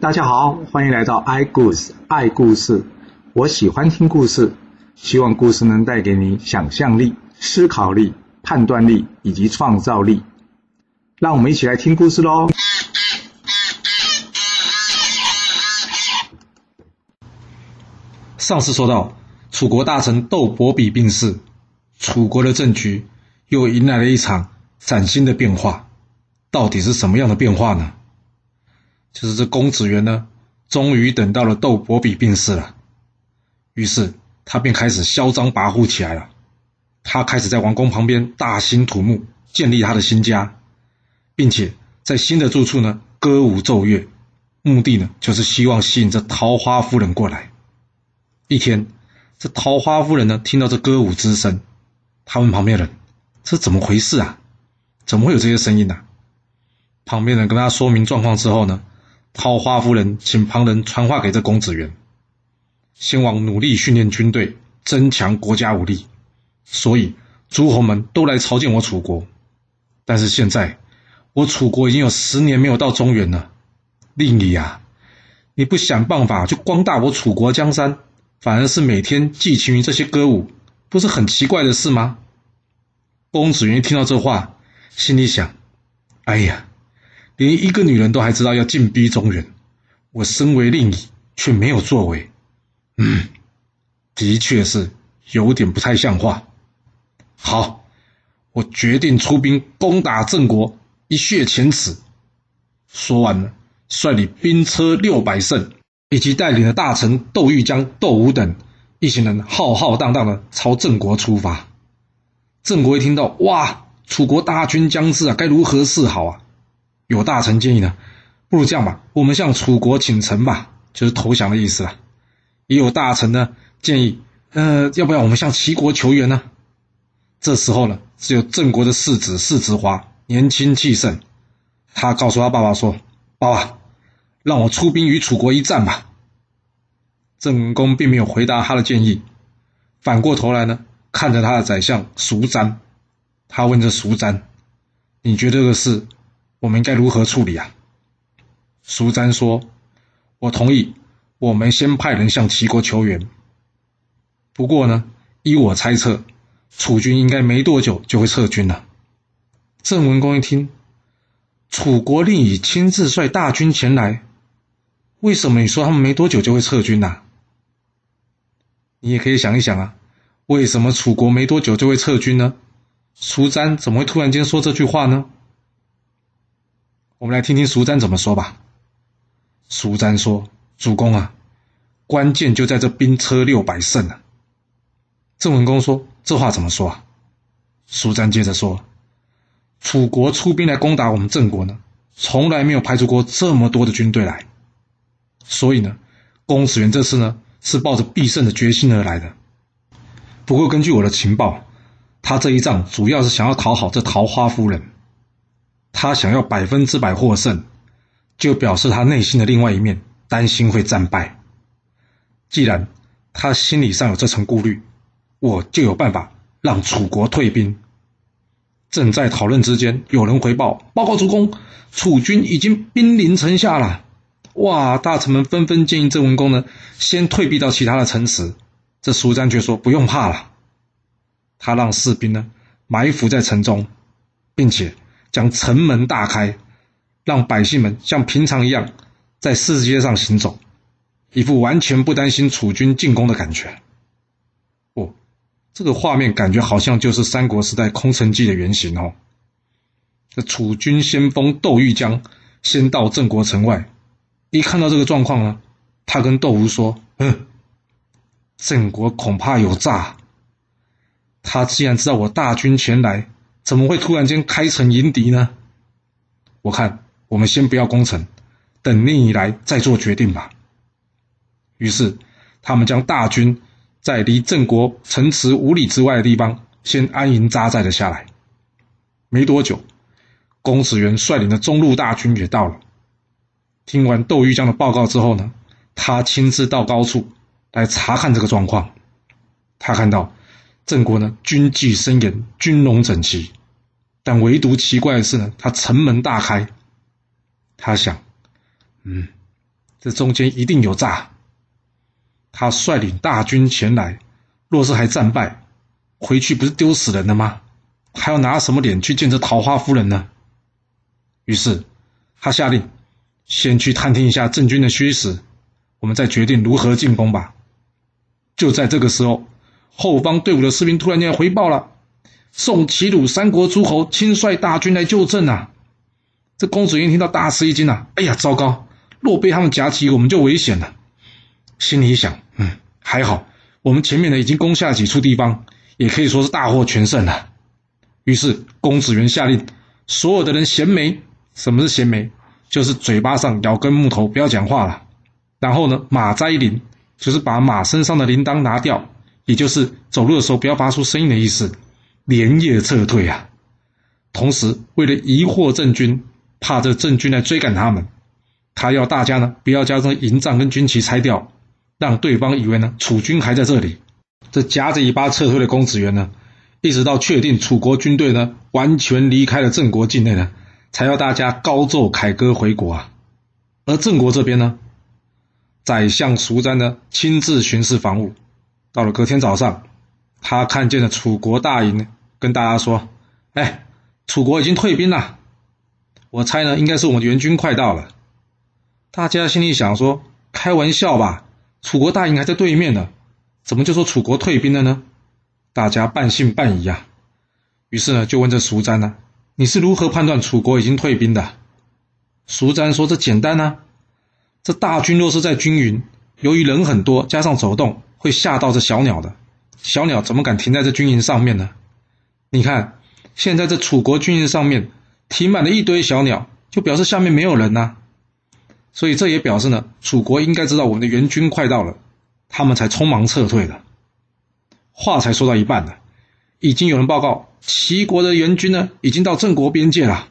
大家好，欢迎来到 i 故事爱故事。我喜欢听故事，希望故事能带给你想象力、思考力、判断力以及创造力。让我们一起来听故事喽。上次说到，楚国大臣窦伯比病逝，楚国的政局又迎来了一场崭新的变化。到底是什么样的变化呢？就是这公子元呢，终于等到了窦伯比病逝了，于是他便开始嚣张跋扈起来了。他开始在王宫旁边大兴土木，建立他的新家，并且在新的住处呢歌舞奏乐，目的呢就是希望吸引这桃花夫人过来。一天，这桃花夫人呢听到这歌舞之声，他问旁边人：“这怎么回事啊？怎么会有这些声音呢、啊？”旁边人跟他说明状况之后呢，桃花夫人请旁人传话给这公子元，先王努力训练军队，增强国家武力，所以诸侯们都来朝见我楚国。但是现在我楚国已经有十年没有到中原了，令你呀，你不想办法去光大我楚国江山，反而是每天寄情于这些歌舞，不是很奇怪的事吗？公子元一听到这话，心里想：哎呀。连一个女人都还知道要进逼中原，我身为令尹却没有作为，嗯，的确是有点不太像话。好，我决定出兵攻打郑国，一雪前耻。说完了，率领兵车六百乘，以及带领的大臣窦玉江、窦武等一行人浩浩荡荡的朝郑国出发。郑国一听到，哇，楚国大军将至啊，该如何是好啊？有大臣建议呢，不如这样吧，我们向楚国请臣吧，就是投降的意思了。也有大臣呢建议，呃，要不要我们向齐国求援呢？这时候呢，只有郑国的世子世子华年轻气盛，他告诉他爸爸说：“爸爸，让我出兵与楚国一战吧。”郑文公并没有回答他的建议，反过头来呢，看着他的宰相叔詹，他问着叔詹：“你觉得这个事？”我们应该如何处理啊？苏詹说：“我同意，我们先派人向齐国求援。不过呢，依我猜测，楚军应该没多久就会撤军了。”郑文公一听，楚国令尹亲自率大军前来，为什么你说他们没多久就会撤军呢、啊？你也可以想一想啊，为什么楚国没多久就会撤军呢？苏詹怎么会突然间说这句话呢？我们来听听苏詹怎么说吧。苏詹说：“主公啊，关键就在这兵车六百乘啊。”郑文公说：“这话怎么说啊？”叔詹接着说：“楚国出兵来攻打我们郑国呢，从来没有派出过这么多的军队来，所以呢，公子元这次呢是抱着必胜的决心而来的。不过根据我的情报，他这一仗主要是想要讨好这桃花夫人。”他想要百分之百获胜，就表示他内心的另外一面担心会战败。既然他心理上有这层顾虑，我就有办法让楚国退兵。正在讨论之间，有人回报：“报告主公，楚军已经兵临城下了。”哇！大臣们纷纷建议郑文公呢，先退避到其他的城池。这叔詹却说：“不用怕了。”他让士兵呢埋伏在城中，并且。将城门大开，让百姓们像平常一样在市街上行走，一副完全不担心楚军进攻的感觉。哦，这个画面感觉好像就是三国时代空城计的原型哦。这楚军先锋窦玉江先到郑国城外，一看到这个状况呢，他跟窦武说：“嗯，郑国恐怕有诈。他既然知道我大军前来。”怎么会突然间开城迎敌呢？我看我们先不要攻城，等令尹来再做决定吧。于是他们将大军在离郑国城池五里之外的地方先安营扎寨了下来。没多久，公子元率领的中路大军也到了。听完窦玉江的报告之后呢，他亲自到高处来查看这个状况。他看到。郑国呢，军纪森严，军容整齐，但唯独奇怪的是呢，他城门大开。他想，嗯，这中间一定有诈。他率领大军前来，若是还战败，回去不是丢死人了吗？还要拿什么脸去见这桃花夫人呢？于是他下令，先去探听一下郑军的虚实，我们再决定如何进攻吧。就在这个时候，后方队伍的士兵突然间回报了：宋齐鲁三国诸侯亲率大军来救郑啊！这公子元听到大吃一惊啊！哎呀，糟糕！若被他们夹击，我们就危险了。心里想：嗯，还好，我们前面呢已经攻下了几处地方，也可以说是大获全胜了。于是公子元下令，所有的人衔枚。什么是衔枚？就是嘴巴上咬根木头，不要讲话了。然后呢，马摘铃，就是把马身上的铃铛拿掉，也就是走路的时候不要发出声音的意思。连夜撤退啊！同时，为了疑惑郑军，怕这郑军来追赶他们，他要大家呢不要将这营帐跟军旗拆掉，让对方以为呢楚军还在这里。这夹着尾巴撤退的公子元呢，一直到确定楚国军队呢完全离开了郑国境内呢。才要大家高奏凯歌回国啊！而郑国这边呢，宰相叔詹呢亲自巡视防务。到了隔天早上，他看见了楚国大营，跟大家说：“哎，楚国已经退兵了。我猜呢，应该是我们的援军快到了。”大家心里想说：“开玩笑吧？楚国大营还在对面呢，怎么就说楚国退兵了呢？”大家半信半疑啊。于是呢，就问这叔詹呢。你是如何判断楚国已经退兵的？叔詹说：“这简单啊，这大军若是在军营，由于人很多，加上走动，会吓到这小鸟的。小鸟怎么敢停在这军营上面呢？你看，现在这楚国军营上面停满了一堆小鸟，就表示下面没有人呐。所以这也表示呢，楚国应该知道我们的援军快到了，他们才匆忙撤退的。话才说到一半呢。”已经有人报告，齐国的援军呢，已经到郑国边界了。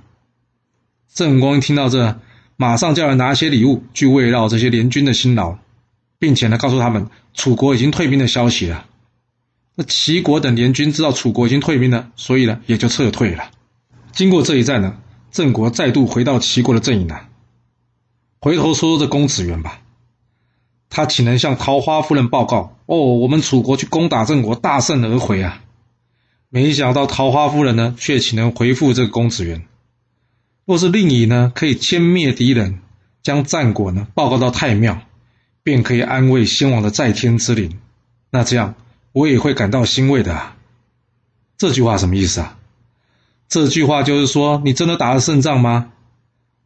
郑公一听到这，马上叫人拿一些礼物去慰劳这些联军的辛劳，并且呢，告诉他们楚国已经退兵的消息了。那齐国等联军知道楚国已经退兵了，所以呢，也就撤退了。经过这一战呢，郑国再度回到齐国的阵营了。回头说说这公子元吧，他岂能向桃花夫人报告？哦，我们楚国去攻打郑国，大胜而回啊！没想到桃花夫人呢，却岂能回复这个公子元？若是令尹呢，可以歼灭敌人，将战果呢报告到太庙，便可以安慰先王的在天之灵。那这样我也会感到欣慰的啊。这句话什么意思啊？这句话就是说，你真的打了胜仗吗？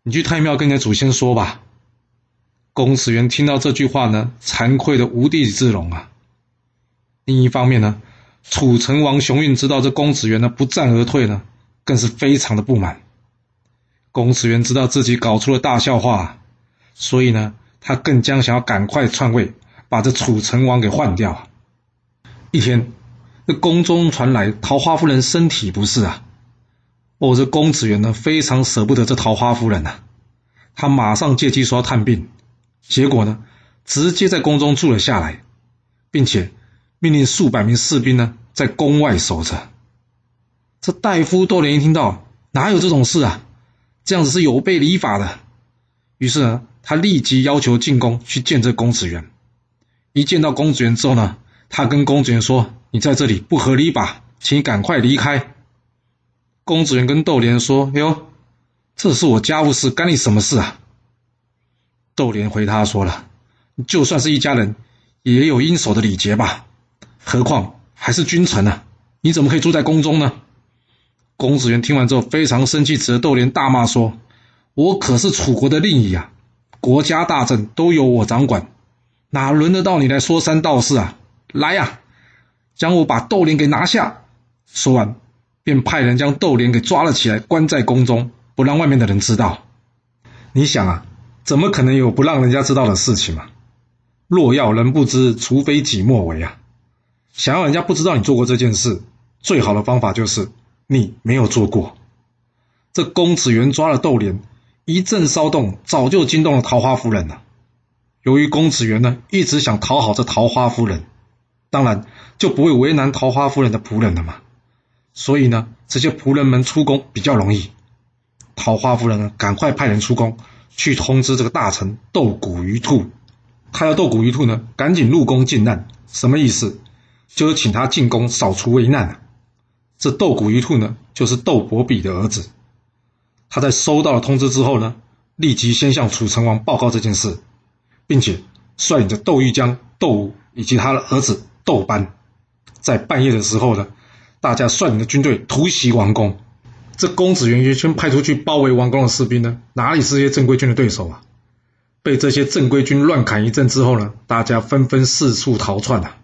你去太庙跟你的祖先说吧。公子元听到这句话呢，惭愧的无地自容啊。另一方面呢。楚成王熊运知道这公子元呢不战而退呢，更是非常的不满。公子元知道自己搞出了大笑话，所以呢，他更将想要赶快篡位，把这楚成王给换掉。一天，这宫中传来桃花夫人身体不适啊。哦，这公子元呢非常舍不得这桃花夫人呐，他马上借机说要探病，结果呢，直接在宫中住了下来，并且。命令数百名士兵呢，在宫外守着。这大夫窦莲一听到，哪有这种事啊？这样子是有悖礼法的。于是呢，他立即要求进宫去见这公子元。一见到公子元之后呢，他跟公子元说：“你在这里不合理吧，请你赶快离开。”公子元跟窦莲说：“哎呦，这是我家务事，干你什么事啊？”窦莲回他说了：“就算是一家人，也有应守的礼节吧。”何况还是君臣呢、啊？你怎么可以住在宫中呢？公子元听完之后非常生气，指着窦莲大骂说：“我可是楚国的令尹啊，国家大政都由我掌管，哪轮得到你来说三道四啊？来呀、将我把窦莲给拿下！”说完，便派人将窦莲给抓了起来，关在宫中，不让外面的人知道。你想啊，怎么可能有不让人家知道的事情嘛？若要人不知，除非己莫为啊！想要人家不知道你做过这件事，最好的方法就是你没有做过。这公子元抓了窦莲，一阵骚动，早就惊动了桃花夫人了。由于公子元呢一直想讨好这桃花夫人，当然就不会为难桃花夫人的仆人了嘛。所以呢，这些仆人们出宫比较容易。桃花夫人呢，赶快派人出宫，去通知这个大臣斗骨鱼兔，他要斗骨鱼兔呢赶紧入宫靖难，什么意思？就是请他进宫扫除危难啊。这斗骨鱼兔呢，就是斗伯比的儿子。他在收到了通知之后呢，立即先向楚成王报告这件事，并且率领着窦玉江、窦武以及他的儿子豆班，在半夜的时候呢，大家率领的军队突袭王宫。这公子元全派出去包围王宫的士兵呢，哪里是些正规军的对手啊？被这些正规军乱砍一阵之后呢，大家纷纷四处逃窜啊。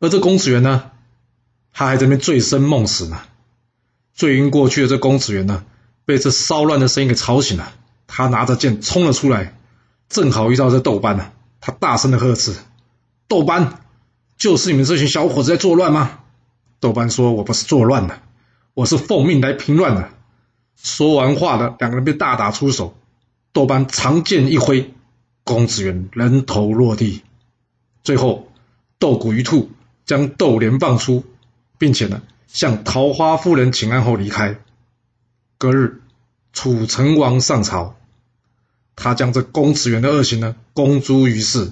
而这公子元呢，他还在那边醉生梦死呢。醉晕过去的这公子元呢，被这骚乱的声音给吵醒了。他拿着剑冲了出来，正好遇到这豆班呢。他大声的呵斥：“豆班，就是你们这群小伙子在作乱吗？”豆班说：“我不是作乱的。”我是奉命来平乱的。说完话的两个人便大打出手，豆班长剑一挥，公子元人头落地。最后，斗骨鱼兔将斗莲放出，并且呢向桃花夫人请安后离开。隔日，楚成王上朝，他将这公子元的恶行呢公诸于世，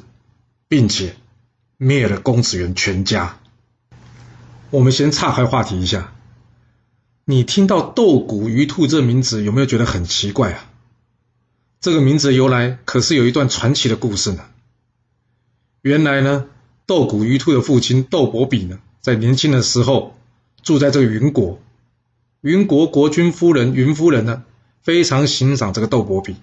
并且灭了公子元全家。我们先岔开话题一下。你听到斗骨鱼兔这名字，有没有觉得很奇怪啊？这个名字由来可是有一段传奇的故事呢。原来呢，斗骨鱼兔的父亲斗伯比呢，在年轻的时候住在这个云国，云国国君夫人云夫人呢，非常欣赏这个斗伯比，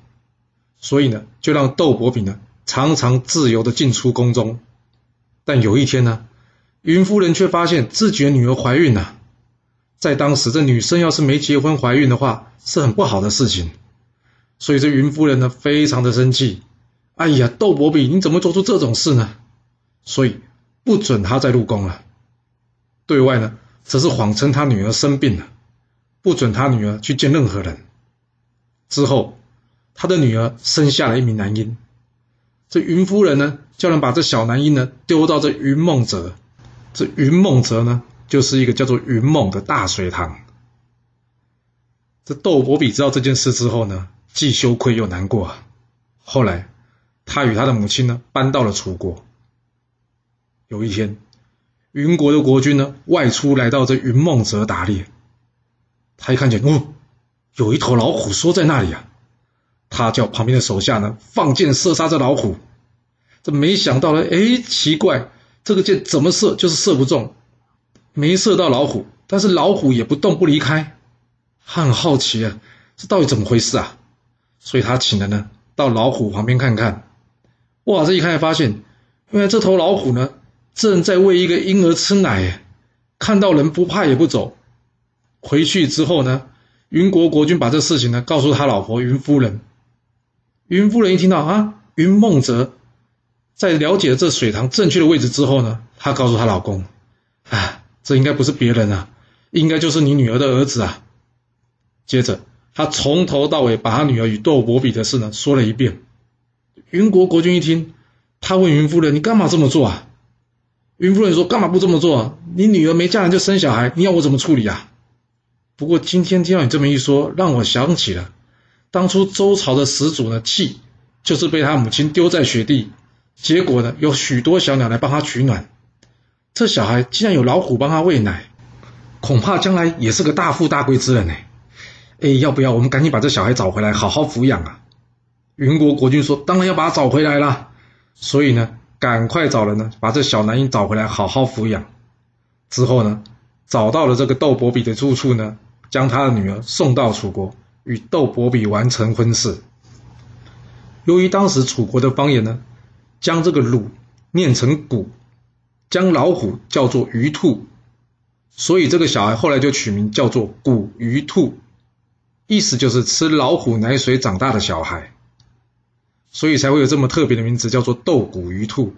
所以呢，就让斗伯比呢常常自由的进出宫中。但有一天呢，云夫人却发现自己的女儿怀孕了。在当时，这女生要是没结婚怀孕的话，是很不好的事情。所以这云夫人呢，非常的生气。哎呀，窦伯比，你怎么做出这种事呢？所以不准他再入宫了。对外呢，则是谎称他女儿生病了，不准他女儿去见任何人。之后，他的女儿生下了一名男婴。这云夫人呢，叫人把这小男婴呢丢到这云梦泽。这云梦泽呢，就是一个叫做云梦的大水塘。这斗伯比知道这件事之后呢，既羞愧又难过啊。后来，他与他的母亲呢，搬到了楚国。有一天，云国的国君呢，外出来到这云梦泽打猎，他一看见，哦，有一头老虎缩在那里啊！他叫旁边的手下呢，放箭射杀这老虎。这没想到呢，哎，奇怪，这个箭怎么射就是射不中。没射到老虎，但是老虎也不动不离开。他很好奇啊，这到底怎么回事啊？所以他请人呢到老虎旁边看看。哇，这一看发现，原来这头老虎呢正在喂一个婴儿吃奶，看到人不怕也不走。回去之后呢，云国国君把这事情呢告诉他老婆云夫人。云夫人一听到啊，云梦泽在了解了这水塘正确的位置之后呢，她告诉她老公，啊。这应该不是别人啊，应该就是你女儿的儿子啊。接着，她从头到尾把她女儿与斗伯比的事呢说了一遍。云国国君一听，他问云夫人：“你干嘛这么做啊？”云夫人说：“干嘛不这么做？你女儿没嫁人就生小孩，你要我怎么处理啊？”不过今天听到你这么一说，让我想起了当初周朝的始祖呢，契就是被他母亲丢在雪地，结果呢有许多小鸟来帮他取暖。这小孩竟然有老虎帮他喂奶，恐怕将来也是个大富大贵之人呢。哎，要不要我们赶紧把这小孩找回来，好好抚养啊？云国国君说：“当然要把他找回来了。”所以呢，赶快找人呢，把这小男婴找回来，好好抚养。之后呢，找到了这个窦伯比的住处呢，将他的女儿送到楚国，与窦伯比完成婚事。由于当时楚国的方言呢，将这个“鲁”念成“骨”。将老虎叫做鱼兔，所以这个小孩后来就取名叫做骨鱼兔，意思就是吃老虎奶水长大的小孩，所以才会有这么特别的名字，叫做斗骨鱼兔。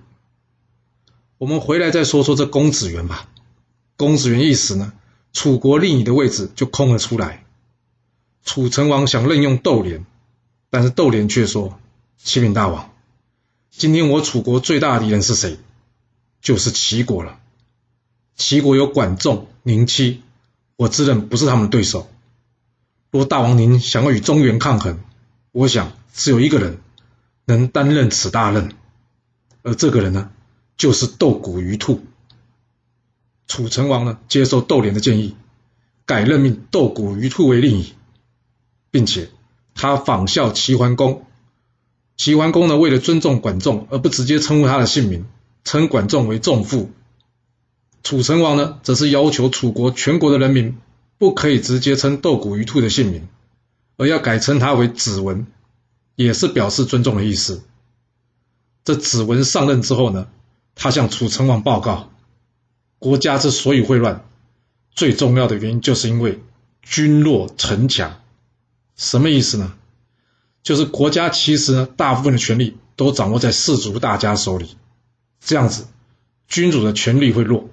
我们回来再说说这公子元吧。公子元一死呢，楚国令尹的位置就空了出来。楚成王想任用斗连，但是斗连却说：“启禀大王，今天我楚国最大的敌人是谁？”就是齐国了。齐国有管仲、宁戚，我自认不是他们的对手。若大王您想要与中原抗衡，我想只有一个人能担任此大任，而这个人呢，就是斗骨鱼兔。楚成王呢，接受窦廉的建议，改任命斗骨鱼兔为令尹，并且他仿效齐桓公。齐桓公呢，为了尊重管仲，而不直接称呼他的姓名，称管仲为仲父。楚成王呢，则是要求楚国全国的人民不可以直接称斗骨鱼兔的姓名，而要改称他为子文，也是表示尊重的意思。这子文上任之后呢，他向楚成王报告，国家之所以会乱，最重要的原因就是因为君弱臣强。什么意思呢？就是国家其实呢，大部分的权力都掌握在士族大家手里，这样子，君主的权力会弱。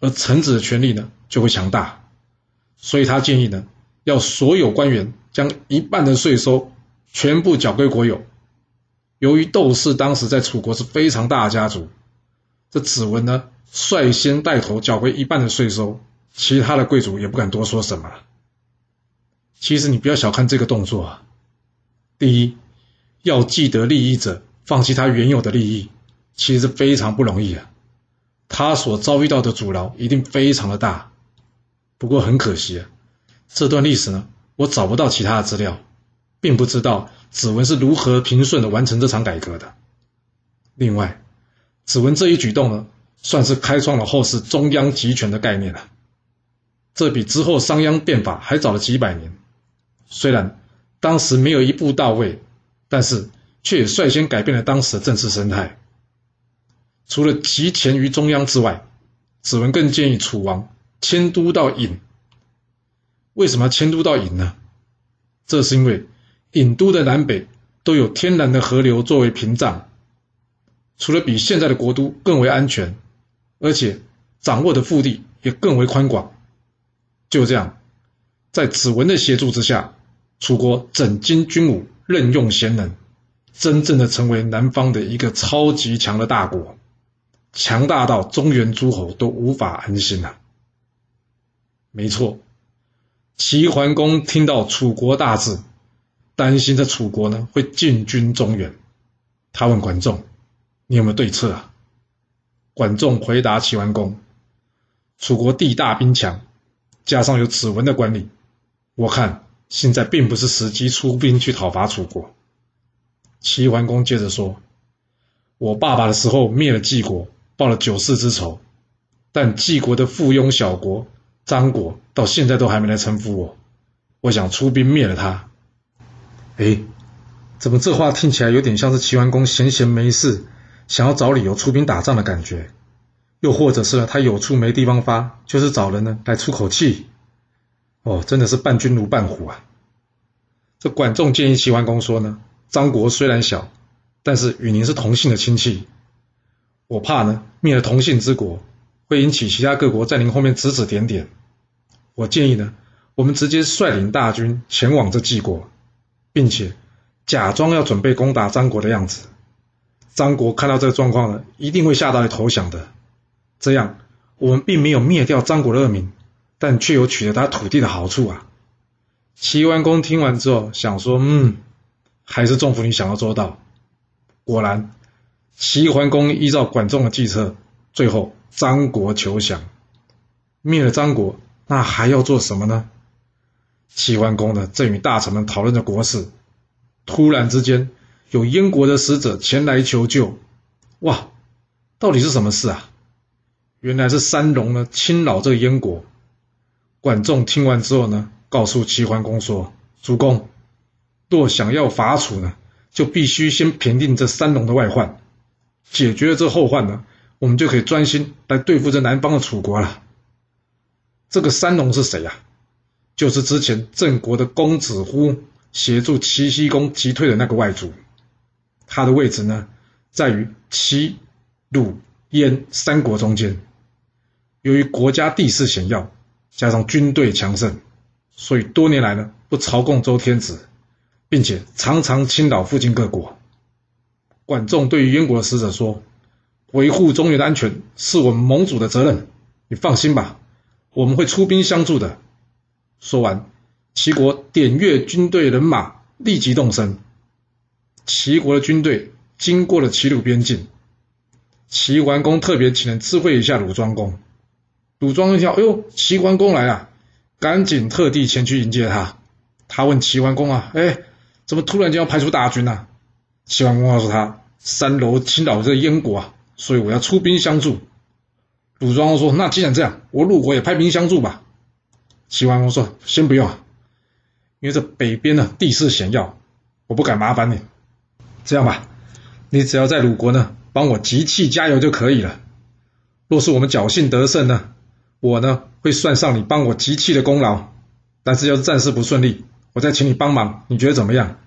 而臣子的权力呢，就会强大，所以他建议呢，要所有官员将一半的税收全部缴归国有。由于窦氏当时在楚国是非常大的家族，这子文呢率先带头缴归一半的税收，其他的贵族也不敢多说什么了。其实你不要小看这个动作啊，第一，要既得利益者放弃他原有的利益，其实是非常不容易啊。他所遭遇到的阻挠一定非常的大，不过很可惜啊，这段历史呢，我找不到其他的资料，并不知道子文是如何平顺的完成这场改革的。另外，子文这一举动呢，算是开创了后世中央集权的概念了，这比之后商鞅变法还早了几百年。虽然当时没有一步到位，但是却率先改变了当时的政治生态。除了集权于中央之外，子文更建议楚王迁都到郢。为什么迁都到郢呢？这是因为郢都的南北都有天然的河流作为屏障，除了比现在的国都更为安全，而且掌握的腹地也更为宽广。就这样，在子文的协助之下，楚国整经军武，任用贤能，真正的成为南方的一个超级强的大国。强大到中原诸侯都无法安心呐！没错，齐桓公听到楚国大治，担心这楚国呢会进军中原，他问管仲：“你有没有对策啊？”管仲回答齐桓公：“楚国地大兵强，加上有子文的管理，我看现在并不是时机出兵去讨伐楚国。”齐桓公接着说：“我爸爸的时候灭了季国。”报了九世之仇，但季国的附庸小国张国到现在都还没来臣服我，我想出兵灭了他。哎，怎么这话听起来有点像是齐桓公闲闲没事，想要找理由出兵打仗的感觉？又或者是他有处没地方发，就是找人呢来出口气？哦，真的是伴君如伴虎啊！这管仲建议齐桓公说呢，张国虽然小，但是与您是同姓的亲戚。我怕呢，灭了同姓之国，会引起其他各国在您后面指指点点。我建议呢，我们直接率领大军前往这季国，并且假装要准备攻打张国的样子。张国看到这个状况呢，一定会吓到来投降的。这样，我们并没有灭掉张国的恶名，但却有取得他土地的好处啊。齐桓公听完之后想说：“嗯，还是仲父你想要做到。”果然。齐桓公依照管仲的计策，最后张国求降，灭了张国，那还要做什么呢？齐桓公呢，正与大臣们讨论着国事，突然之间，有燕国的使者前来求救。哇，到底是什么事啊？原来是三龙呢侵扰这个燕国。管仲听完之后呢，告诉齐桓公说：“主公，若想要伐楚呢，就必须先平定这三龙的外患。”解决了这后患呢，我们就可以专心来对付这南方的楚国了。这个三龙是谁呀？就是之前郑国的公子乎协助齐僖公击退的那个外族。他的位置呢，在于齐、鲁、燕三国中间。由于国家地势险要，加上军队强盛，所以多年来呢，不朝贡周天子，并且常常侵扰附近各国。管仲对于燕国的使者说：“维护中原的安全是我们盟主的责任，你放心吧，我们会出兵相助的。”说完，齐国点阅军队人马，立即动身。齐国的军队经过了齐鲁边境，齐桓公特别请人知会一下鲁庄公。鲁庄一听，哎呦，齐桓公来了，赶紧特地前去迎接他。他问齐桓公啊，哎，怎么突然间要派出大军呢、啊？齐桓公告诉他，三楼侵扰这个燕国啊，所以我要出兵相助。鲁庄公说，那既然这样，我鲁国也派兵相助吧。齐桓公说，先不用，因为这北边呢地势险要，我不敢麻烦你。这样吧，你只要在鲁国呢帮我集气加油就可以了。若是我们侥幸得胜呢？我呢会算上你帮我集气的功劳，但是要是战事不顺利，我再请你帮忙，你觉得怎么样？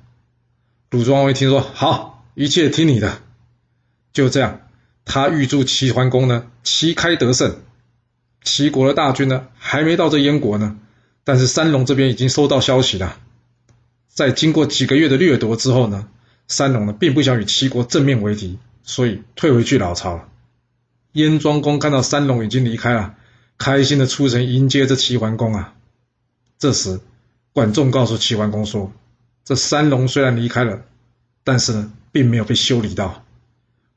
鲁庄王一听说，好，一切听你的。就这样，他预祝齐桓公呢旗开得胜。齐国的大军呢还没到这燕国呢，但是三龙这边已经收到消息了。在经过几个月的掠夺之后呢，三龙呢并不想与齐国正面为敌，所以退回去老巢了。燕庄公看到三龙已经离开了。开心的出城迎接这齐桓公啊！这时，管仲告诉齐桓公说：“这三龙虽然离开了，但是呢，并没有被修理到。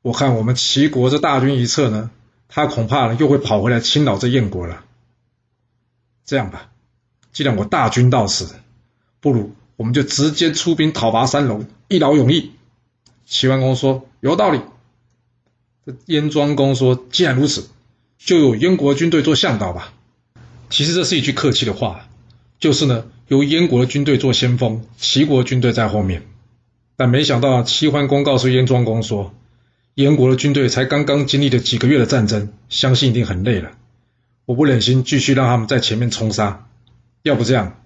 我看我们齐国这大军一撤呢，他恐怕又会跑回来侵扰这燕国了。这样吧，既然我大军到此，不如我们就直接出兵讨伐三龙，一劳永逸。”齐桓公说：“有道理。”这燕庄公说：“既然如此。”就由燕国军队做向导吧。其实这是一句客气的话，就是呢，由燕国的军队做先锋，齐国军队在后面。但没想到齐桓公告诉燕庄公说，燕国的军队才刚刚经历了几个月的战争，相信一定很累了。我不忍心继续让他们在前面冲杀，要不这样，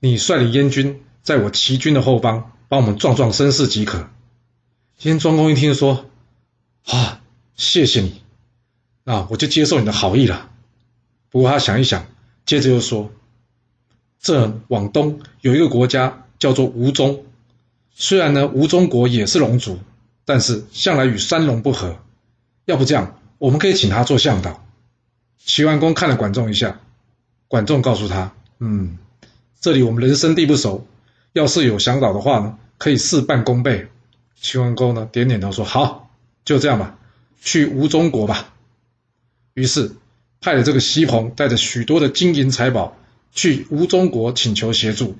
你率领燕军在我齐军的后方，帮我们壮壮声势即可。燕庄公一听说，啊，谢谢你。啊，我就接受你的好意了。不过他想一想，接着又说：“这往东有一个国家叫做吴中，虽然呢吴中国也是龙族，但是向来与三龙不和。要不这样，我们可以请他做向导。”齐桓公看了管仲一下，管仲告诉他：“嗯，这里我们人生地不熟，要是有向导的话呢，可以事半功倍。”齐桓公呢点点头说：“好，就这样吧，去吴中国吧。”于是派了这个西鹏带着许多的金银财宝去吴中国请求协助。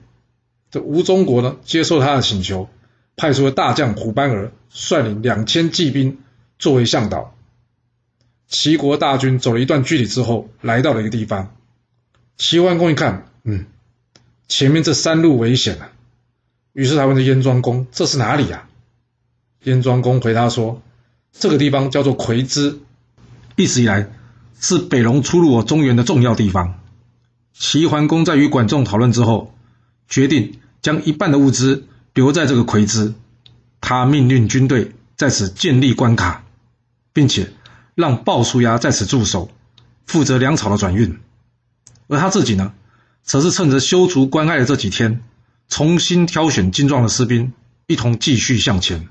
这吴中国呢接受他的请求，派出了大将虎斑儿率领两千骑兵作为向导。齐国大军走了一段距离之后，来到了一个地方。齐桓公一看，嗯，前面这山路危险啊。于是他问这燕庄公：“这是哪里呀？”燕庄公回答说：“这个地方叫做夔兹，历史以来。”是北戎出入我中原的重要地方。齐桓公在与管仲讨论之后，决定将一半的物资留在这个夔兹。他命令军队在此建立关卡，并且让鲍叔牙在此驻守，负责粮草的转运。而他自己呢，则是趁着修筑关隘的这几天，重新挑选精壮的士兵，一同继续向前。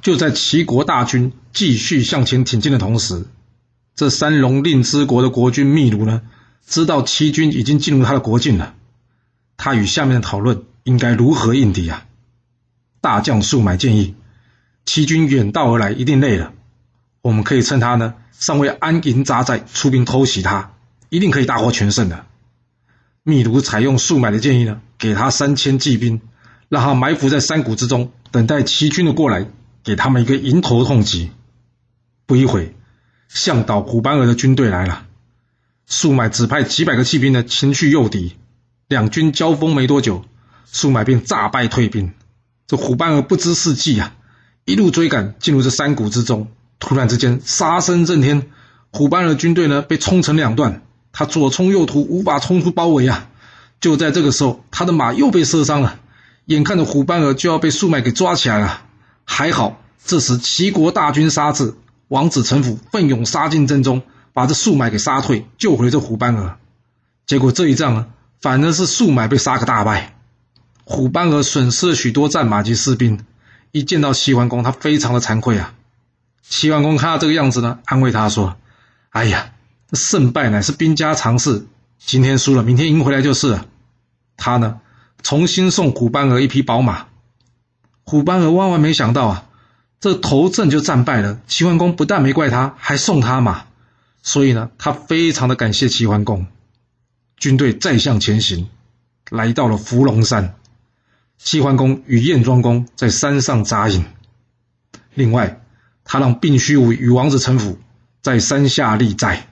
就在齐国大军继续向前挺进的同时，这三龙令之国的国君秘卢呢，知道齐军已经进入他的国境了，他与下面的讨论应该如何应敌啊？大将宿买建议，齐军远道而来，一定累了，我们可以趁他呢尚未安营扎寨，出兵偷袭他，一定可以大获全胜的。秘卢采用宿买的建议呢，给他三千骑兵，让他埋伏在山谷之中，等待齐军的过来，给他们一个迎头痛击。不一会。向导虎斑儿的军队来了，宿买指派几百个骑兵呢前去诱敌，两军交锋没多久，宿买便诈败退兵。这虎斑儿不知是计啊，一路追赶进入这山谷之中。突然之间，杀声震天，虎斑儿军队呢被冲成两段，他左冲右突，无法冲出包围啊！就在这个时候，他的马又被射伤了，眼看着虎斑儿就要被宿买给抓起来了，还好这时齐国大军杀至。王子成父奋勇杀进阵中，把这宿买给杀退，救回这虎斑儿。结果这一仗呢，反而是宿买被杀个大败，虎斑儿损失了许多战马及士兵。一见到齐桓公，他非常的惭愧啊。齐桓公看到这个样子呢，安慰他说：“哎呀，胜败乃是兵家常事，今天输了，明天赢回来就是了。”他呢，重新送虎斑儿一匹宝马。虎斑儿万万没想到啊，这头阵就战败了。齐桓公不但没怪他，还送他马，所以呢，他非常的感谢齐桓公。军队再向前行，来到了伏龙山。齐桓公与燕庄公在山上扎营。另外，他让并须武与王子成府在山下立寨。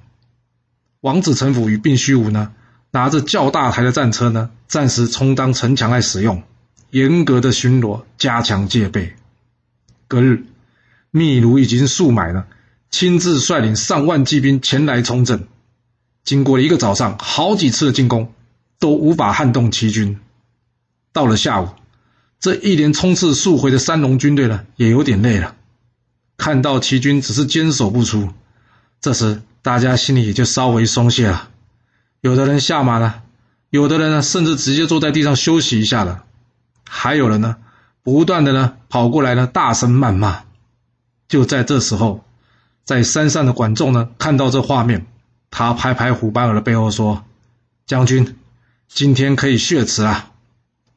王子成府与并须武呢，拿着较大台的战车呢，暂时充当城墙来使用，严格的巡逻，加强戒备。隔日，秘鲁已经数买了，亲自率领上万骑兵前来冲阵。经过了一个早上，好几次的进攻，都无法撼动齐军。到了下午，这一连冲刺数回的三龙军队呢，也有点累了。看到齐军只是坚守不出，这时大家心里也就稍微松懈了。有的人下马了，有的人呢，甚至直接坐在地上休息一下了。还有人呢，不断的呢跑过来呢，大声谩骂。就在这时候，在山上的管仲呢，看到这画面。他拍拍虎斑儿的背后说：“将军，今天可以雪辞了。”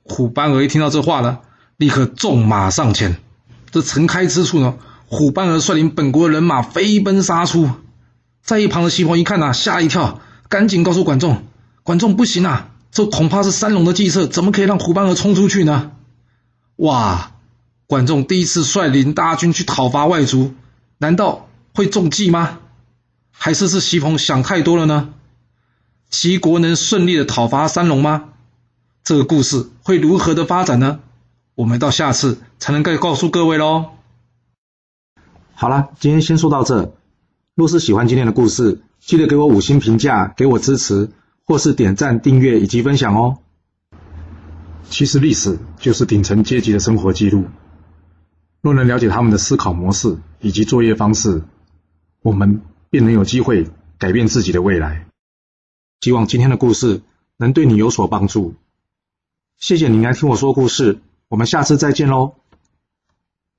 虎斑儿一听到这话呢，立刻纵马上前。这城开之处呢，虎斑儿率领本国的人马飞奔杀出。在一旁的西风一看呐、吓一跳，赶紧告诉管仲：“管仲不行啊，这恐怕是三龙的计策，怎么可以让虎斑儿冲出去呢？”哇！管仲第一次率领大军去讨伐外族，难道会中计吗？还是是西鹏想太多了呢？齐国能顺利的讨伐三龙吗？这个故事会如何的发展呢？我们到下次才能够告诉各位喽。好了，今天先说到这。若是喜欢今天的故事，记得给我五星评价，给我支持，或是点赞、订阅以及分享哦。其实历史就是顶层阶级的生活记录。若能了解他们的思考模式以及作业方式，我们。便能有机会改变自己的未来。希望今天的故事能对你有所帮助。谢谢你来听我说故事，我们下次再见喽。